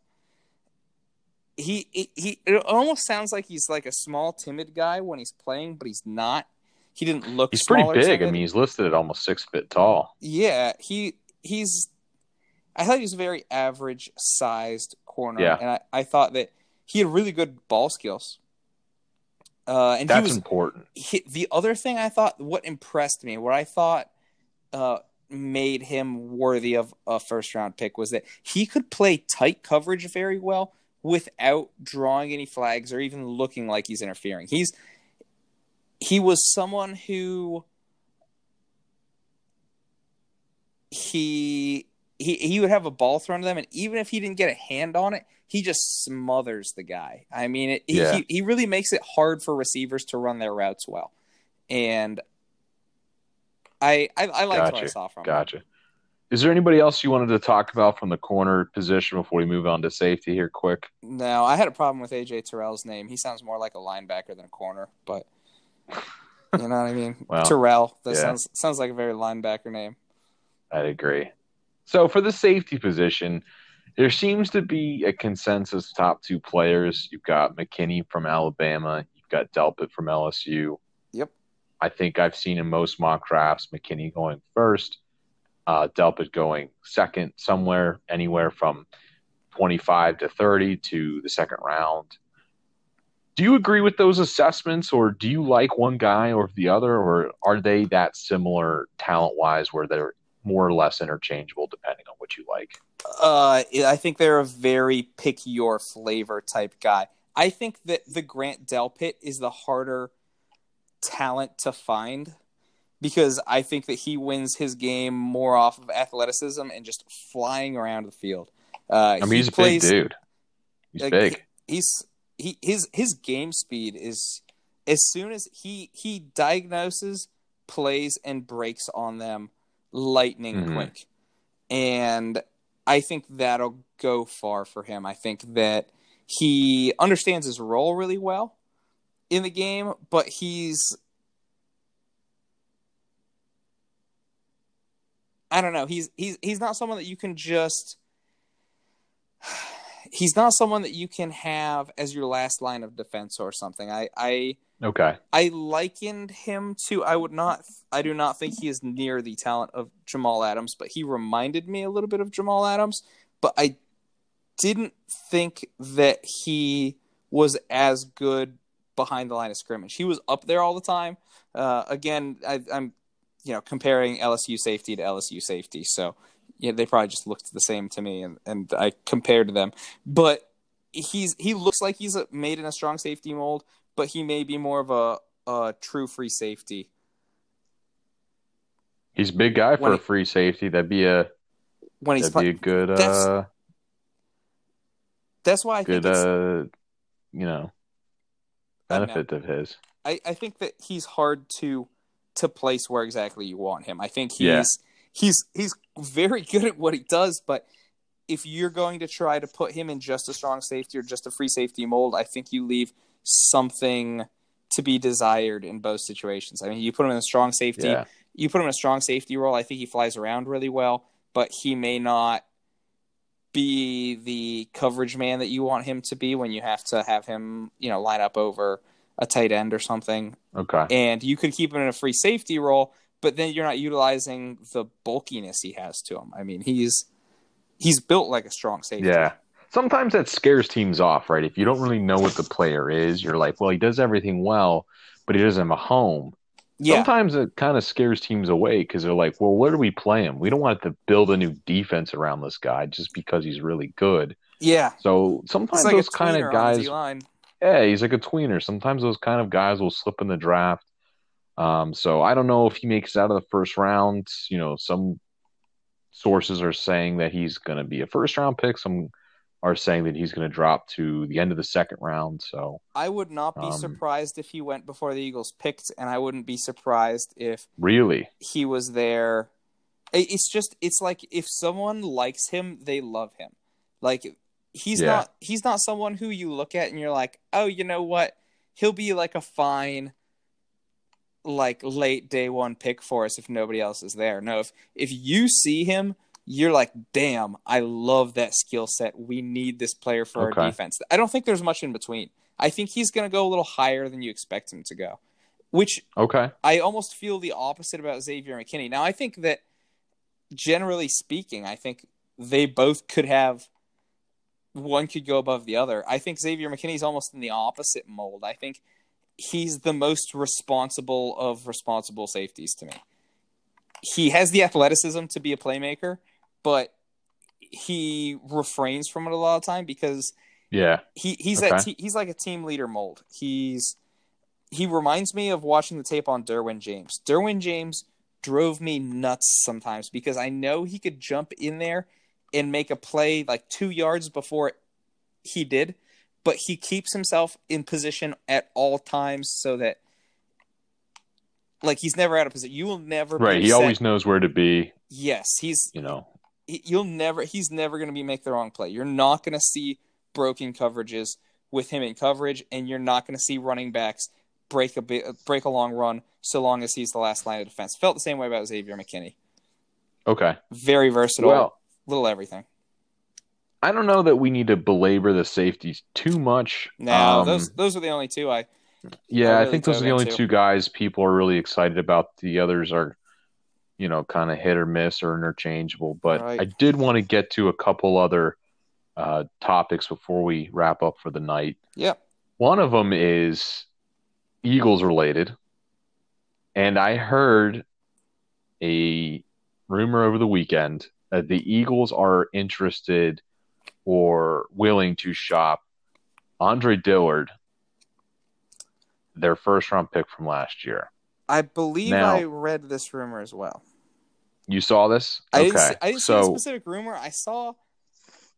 he, he he it almost sounds like he's like a small timid guy when he's playing but he's not he didn't look He's pretty big. I mean, he's listed at almost six foot tall. yeah he he's i thought he was a very average sized corner Yeah. and I, I thought that he had really good ball skills uh and That's he was important. he, the other thing I thought, what impressed me, what I thought uh, made him worthy of a first round pick was that he could play tight coverage very well without drawing any flags or even looking like he's interfering. He's he was someone who he he he would have a ball thrown to them, and even if he didn't get a hand on it, he just smothers the guy. I mean, it, Yeah. he he really makes it hard for receivers to run their routes well, and I I, I liked what I Gotcha. saw from him. Gotcha. Is there anybody else you wanted to talk about from the corner position before we move on to safety here, quick? No, I had a problem with AJ Terrell's name. He sounds more like a linebacker than a corner, but you know what I mean. Well, Terrell. That yeah. sounds sounds like a very linebacker name. I'd agree. So for the safety position, there seems to be a consensus top two players. You've got McKinney from Alabama. You've got Delpit from LSU. I think I've seen in most mock drafts McKinney going first, uh, Delpit going second, somewhere anywhere from 25 to 30 to the second round. Do you agree with those assessments, or do you like one guy or the other, or are they that similar talent wise where they're more or less interchangeable depending on what you like? Uh, I think they're a very pick your flavor type guy. I think that the Grant Delpit is the harder talent to find because I think that he wins his game more off of athleticism and just flying around the field. Uh, I mean, he he's a big dude. He's like, big. he- he's he his his game speed is as soon as he he diagnoses plays and breaks on them lightning Mhm. quick and i think that'll go far for him i think that he understands his role really well in the game but he's i don't know he's he's he's not someone that you can just he's not someone that you can have as your last line of defense or something. I I Okay. I likened him to I would not I do not think he is near the talent of Jamal Adams, but he reminded me a little bit of Jamal Adams, but I didn't think that he was as good behind the line of scrimmage. He was up there all the time. Uh, again, I, I'm you know comparing LSU safety to LSU safety, so yeah, they probably just looked the same to me, and, and I compared them. But he's he looks like he's made in a strong safety mold, but he may be more of a, a true free safety. He's a big guy for When a free safety. That'd be a When he's that'd be a good That's- uh that's why I good think it's, uh you know. Benefit of his. I, I think that he's hard to to place where exactly you want him. I think he's Yeah. he's he's very good at what he does, but if you're going to try to put him in just a strong safety or just a free safety mold, I think you leave something to be desired in both situations. I mean, you put him in a strong safety, Yeah. you put him in a strong safety role. I think he flies around really well, but he may not be the coverage man that you want him to be when you have to have him, you know, line up over a tight end or something. Okay. And you could keep him in a free safety role, but then you're not utilizing the bulkiness he has to him. I mean, he's he's built like a strong safety. Yeah. Sometimes that scares teams off, right? If you don't really know what the player is, you're like, well, he does everything well, but he doesn't have a home. Yeah. Sometimes it kind of scares teams away because they're like, well, where do we play him? We don't want to build a new defense around this guy just because he's really good. Yeah. So sometimes like those kind of guys, yeah, he's like a tweener. Sometimes those kind of guys will slip in the draft. Um, so I don't know if he makes it out of the first round. You know, some sources are saying that he's going to be a first round pick. Some are saying that he's going to drop to the end of the second round. So I would not be Um, surprised if he went before the Eagles picked, and I wouldn't be surprised if really, he was there. It's just it's like if someone likes him, they love him. Like he's Yeah. not he's not someone who you look at and you're like, oh, you know what? He'll be like a fine, like late day one pick for us if nobody else is there. No, if if you see him, you're like, damn, I love that skill set. We need this player for Okay. our defense. I don't think there's much in between. I think he's going to go a little higher than you expect him to go, which okay, I almost feel the opposite about Xavier McKinney. Now, I think that generally speaking, I think they both could have one could go above the other. I think Xavier McKinney's almost in the opposite mold. I think he's the most responsible of responsible safeties to me. He has the athleticism to be a playmaker, but he refrains from it a lot of time because yeah, he he's that Okay. te- he's like a team leader mold. He's he reminds me of watching the tape on Derwin James. Derwin James drove me nuts sometimes because I know he could jump in there and make a play like 2 yards before he did, but he keeps himself in position at all times so that like he's never out of position. You will never be right. He upset- always knows where to be. Yes, he's You know, you'll never he's never going to be make the wrong play. You're not going to see broken coverages with him in coverage and you're not going to see running backs break a bit, break a long run so long as he's the last line of defense. Felt the same way about Xavier McKinney. okay. Very versatile, Well, little everything. I don't know that we need to belabor the safeties too much. No, Um, those those are the only two I Yeah, I I, think those are the only into. two guys people are really excited about. The others are, you know, kind of hit or miss or interchangeable. But Right. I did want to get to a couple other uh, topics before we wrap up for the night. Yep. One of them is Eagles related. And I heard a rumor over the weekend that the Eagles are interested or willing to shop Andre Dillard, their first round pick from last year. I believe Now- I read this rumor as well. You saw this? I okay. didn't see, I didn't see a specific rumor. I saw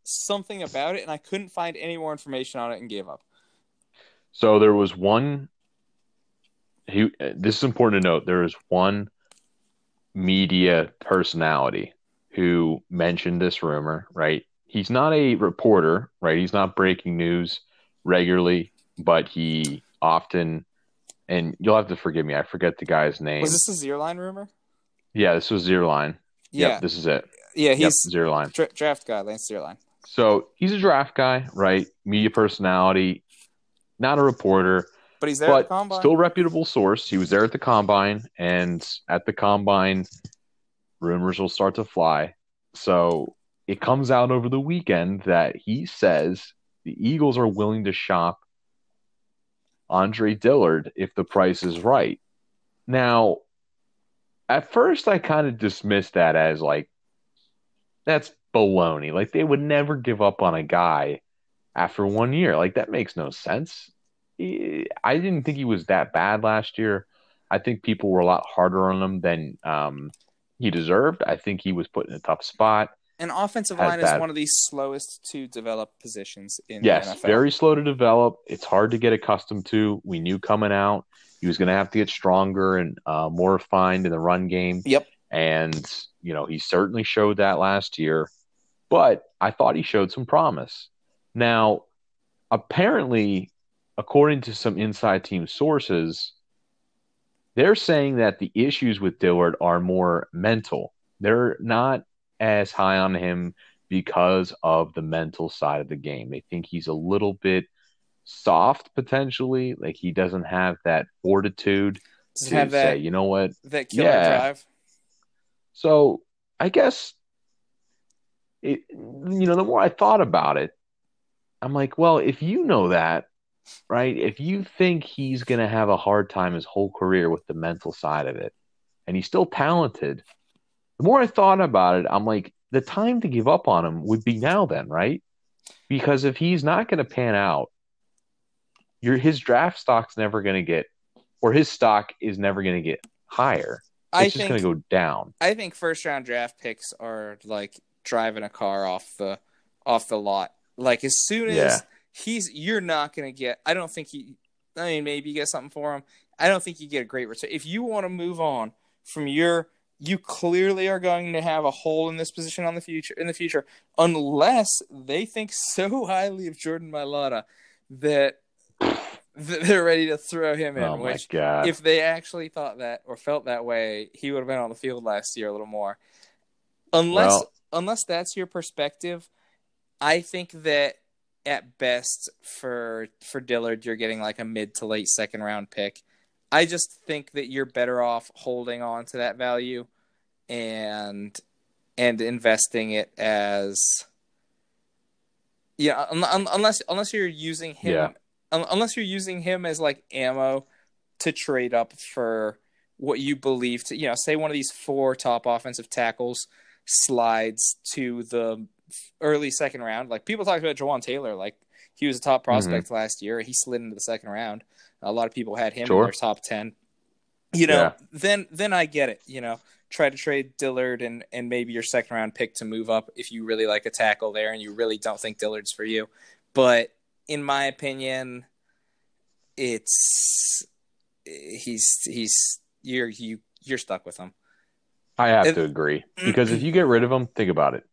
something about it and I couldn't find any more information on it and gave up. So there was one. He. This is important to note. There is one media personality who mentioned this rumor. Right. He's not a reporter. Right. He's not breaking news regularly, but he often. And you'll have to forgive me. I forget the guy's name. Was this a Zierlein rumor? Yeah, this was Zierlein. Yeah. Yep, this is it. yeah, he's Zierlein. dra- draft guy, Lance Zierlein. So he's a draft guy, right? Media personality, not a reporter. But he's there at the but combine. still reputable source. He was there at the combine, and at the combine, rumors will start to fly. So it comes out over the weekend that he says the Eagles are willing to shop Andre Dillard if the price is right. Now, at first, I kind of dismissed that as like, that's baloney. Like, they would never give up on a guy after one year. Like, that makes no sense. I didn't think he was that bad last year. I think people were a lot harder on him than um, he deserved. I think he was put in a tough spot. An offensive line is one of the slowest to develop positions in yes, the NFL. very slow to develop. It's hard to get accustomed to. We knew coming out he was going to have to get stronger and uh, more refined in the run game. Yep. And you know he certainly showed that last year, but I thought he showed some promise. Now, apparently, according to some inside team sources, they're saying that the issues with Dillard are more mental. They're not as high on him because of the mental side of the game. They think he's a little bit soft potentially, like he doesn't have that fortitude Does to have that, say, you know what? that killer Yeah. drive. So I guess it, you know, the more I thought about it, I'm like, well, if you know that, right? If you think he's going to have a hard time his whole career with the mental side of it, and he's still talented, the more I thought about it, I'm like, the time to give up on him would be now, then, right? Because if he's not going to pan out, your his draft stock's never going to get, or his stock is never going to get higher. It's I just think going to go down. I think first round draft picks are like driving a car off the off the lot. Like as soon as Yeah. he's you're not gonna get I don't think he I mean maybe you get something for him. I don't think you get a great return. If you want to move on from your you clearly are going to have a hole in this position on the future in the future unless they think so highly of Jordan Mailata that they're ready to throw him in, Oh my which god! if they actually thought that or felt that way, he would have been on the field last year a little more. Unless Well- unless that's your perspective, I think that at best for for Dillard you're getting like a mid to late second round pick. I just think that you're better off holding on to that value and and investing it as yeah, un- un- unless unless you're using him Yeah. Un- unless you're using him as like ammo to trade up for what you believe to you know say one of these four top offensive tackles slides to the early second round. Like people talked about Jawaan Taylor. Like he was a top mm-hmm. prospect last year. He slid into the second round. A lot of people had him Sure. in their top 10 you know Yeah. then then I get it. You know try to trade Dillard and and maybe your second round pick to move up if you really like a tackle there and you really don't think Dillard's for you. But in my opinion it's he's he's you're you you're stuck with him. I have If- to agree because if you get rid of him, think about it.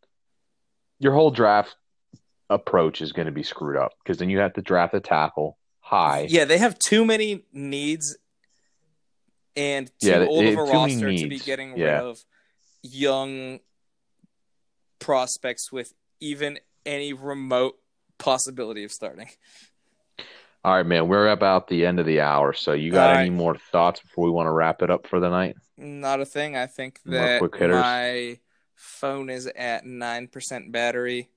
Your whole draft approach is going to be screwed up because then you have to draft a tackle high. Yeah, they have too many needs and too Yeah, old of a have too many roster to be getting Yeah. rid of young prospects with even any remote possibility of starting. All right, man. We're about the end of the hour, so you got All any right. more thoughts before we want to wrap it up for the night? Not a thing. I think that my phone is at nine percent battery,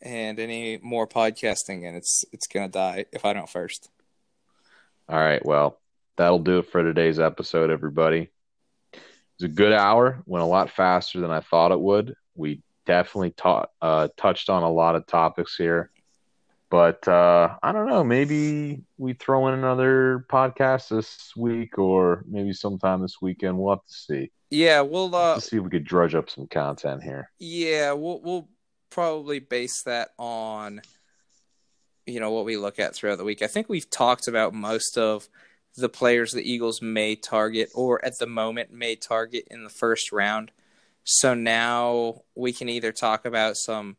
and any more podcasting, and it's it's gonna die if I don't first. All right. Well, that'll do it for today's episode, everybody. It was a good hour. Went a lot faster than I thought it would. We definitely taught, uh, touched on a lot of topics here. But uh, I don't know. Maybe we throw in another podcast this week, or maybe sometime this weekend. We'll have to see. Yeah, we'll uh, Let's see if we could drudge up some content here. Yeah, we'll we'll probably base that on you know what we look at throughout the week. I think we've talked about most of the players the Eagles may target or at the moment may target in the first round. So now we can either talk about some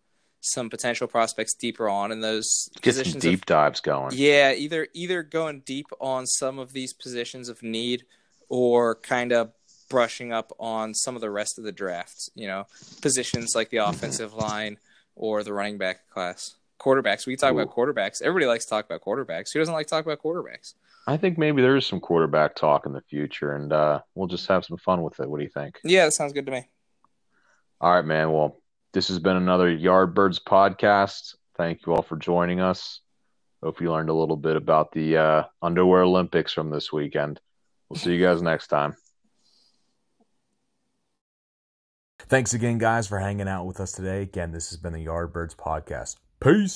some potential prospects deeper on in those Get some positions deep of dives going. yeah, either either going deep on some of these positions of need or kind of brushing up on some of the rest of the drafts, you know, positions like the offensive line or the running back class. Quarterbacks, we talk about quarterbacks. Everybody likes to talk about quarterbacks. Who doesn't like to talk about quarterbacks? I think maybe there is some quarterback talk in the future, and uh, we'll just have some fun with it. What do you think? Yeah, that sounds good to me. All right, man. Well, this has been another Yardbirds podcast. Thank you all for joining us. Hope you learned a little bit about the uh, underwear Olympics from this weekend. We'll see you guys next time. Thanks again, guys, for hanging out with us today. Again, this has been the Yardbirds podcast. Peace.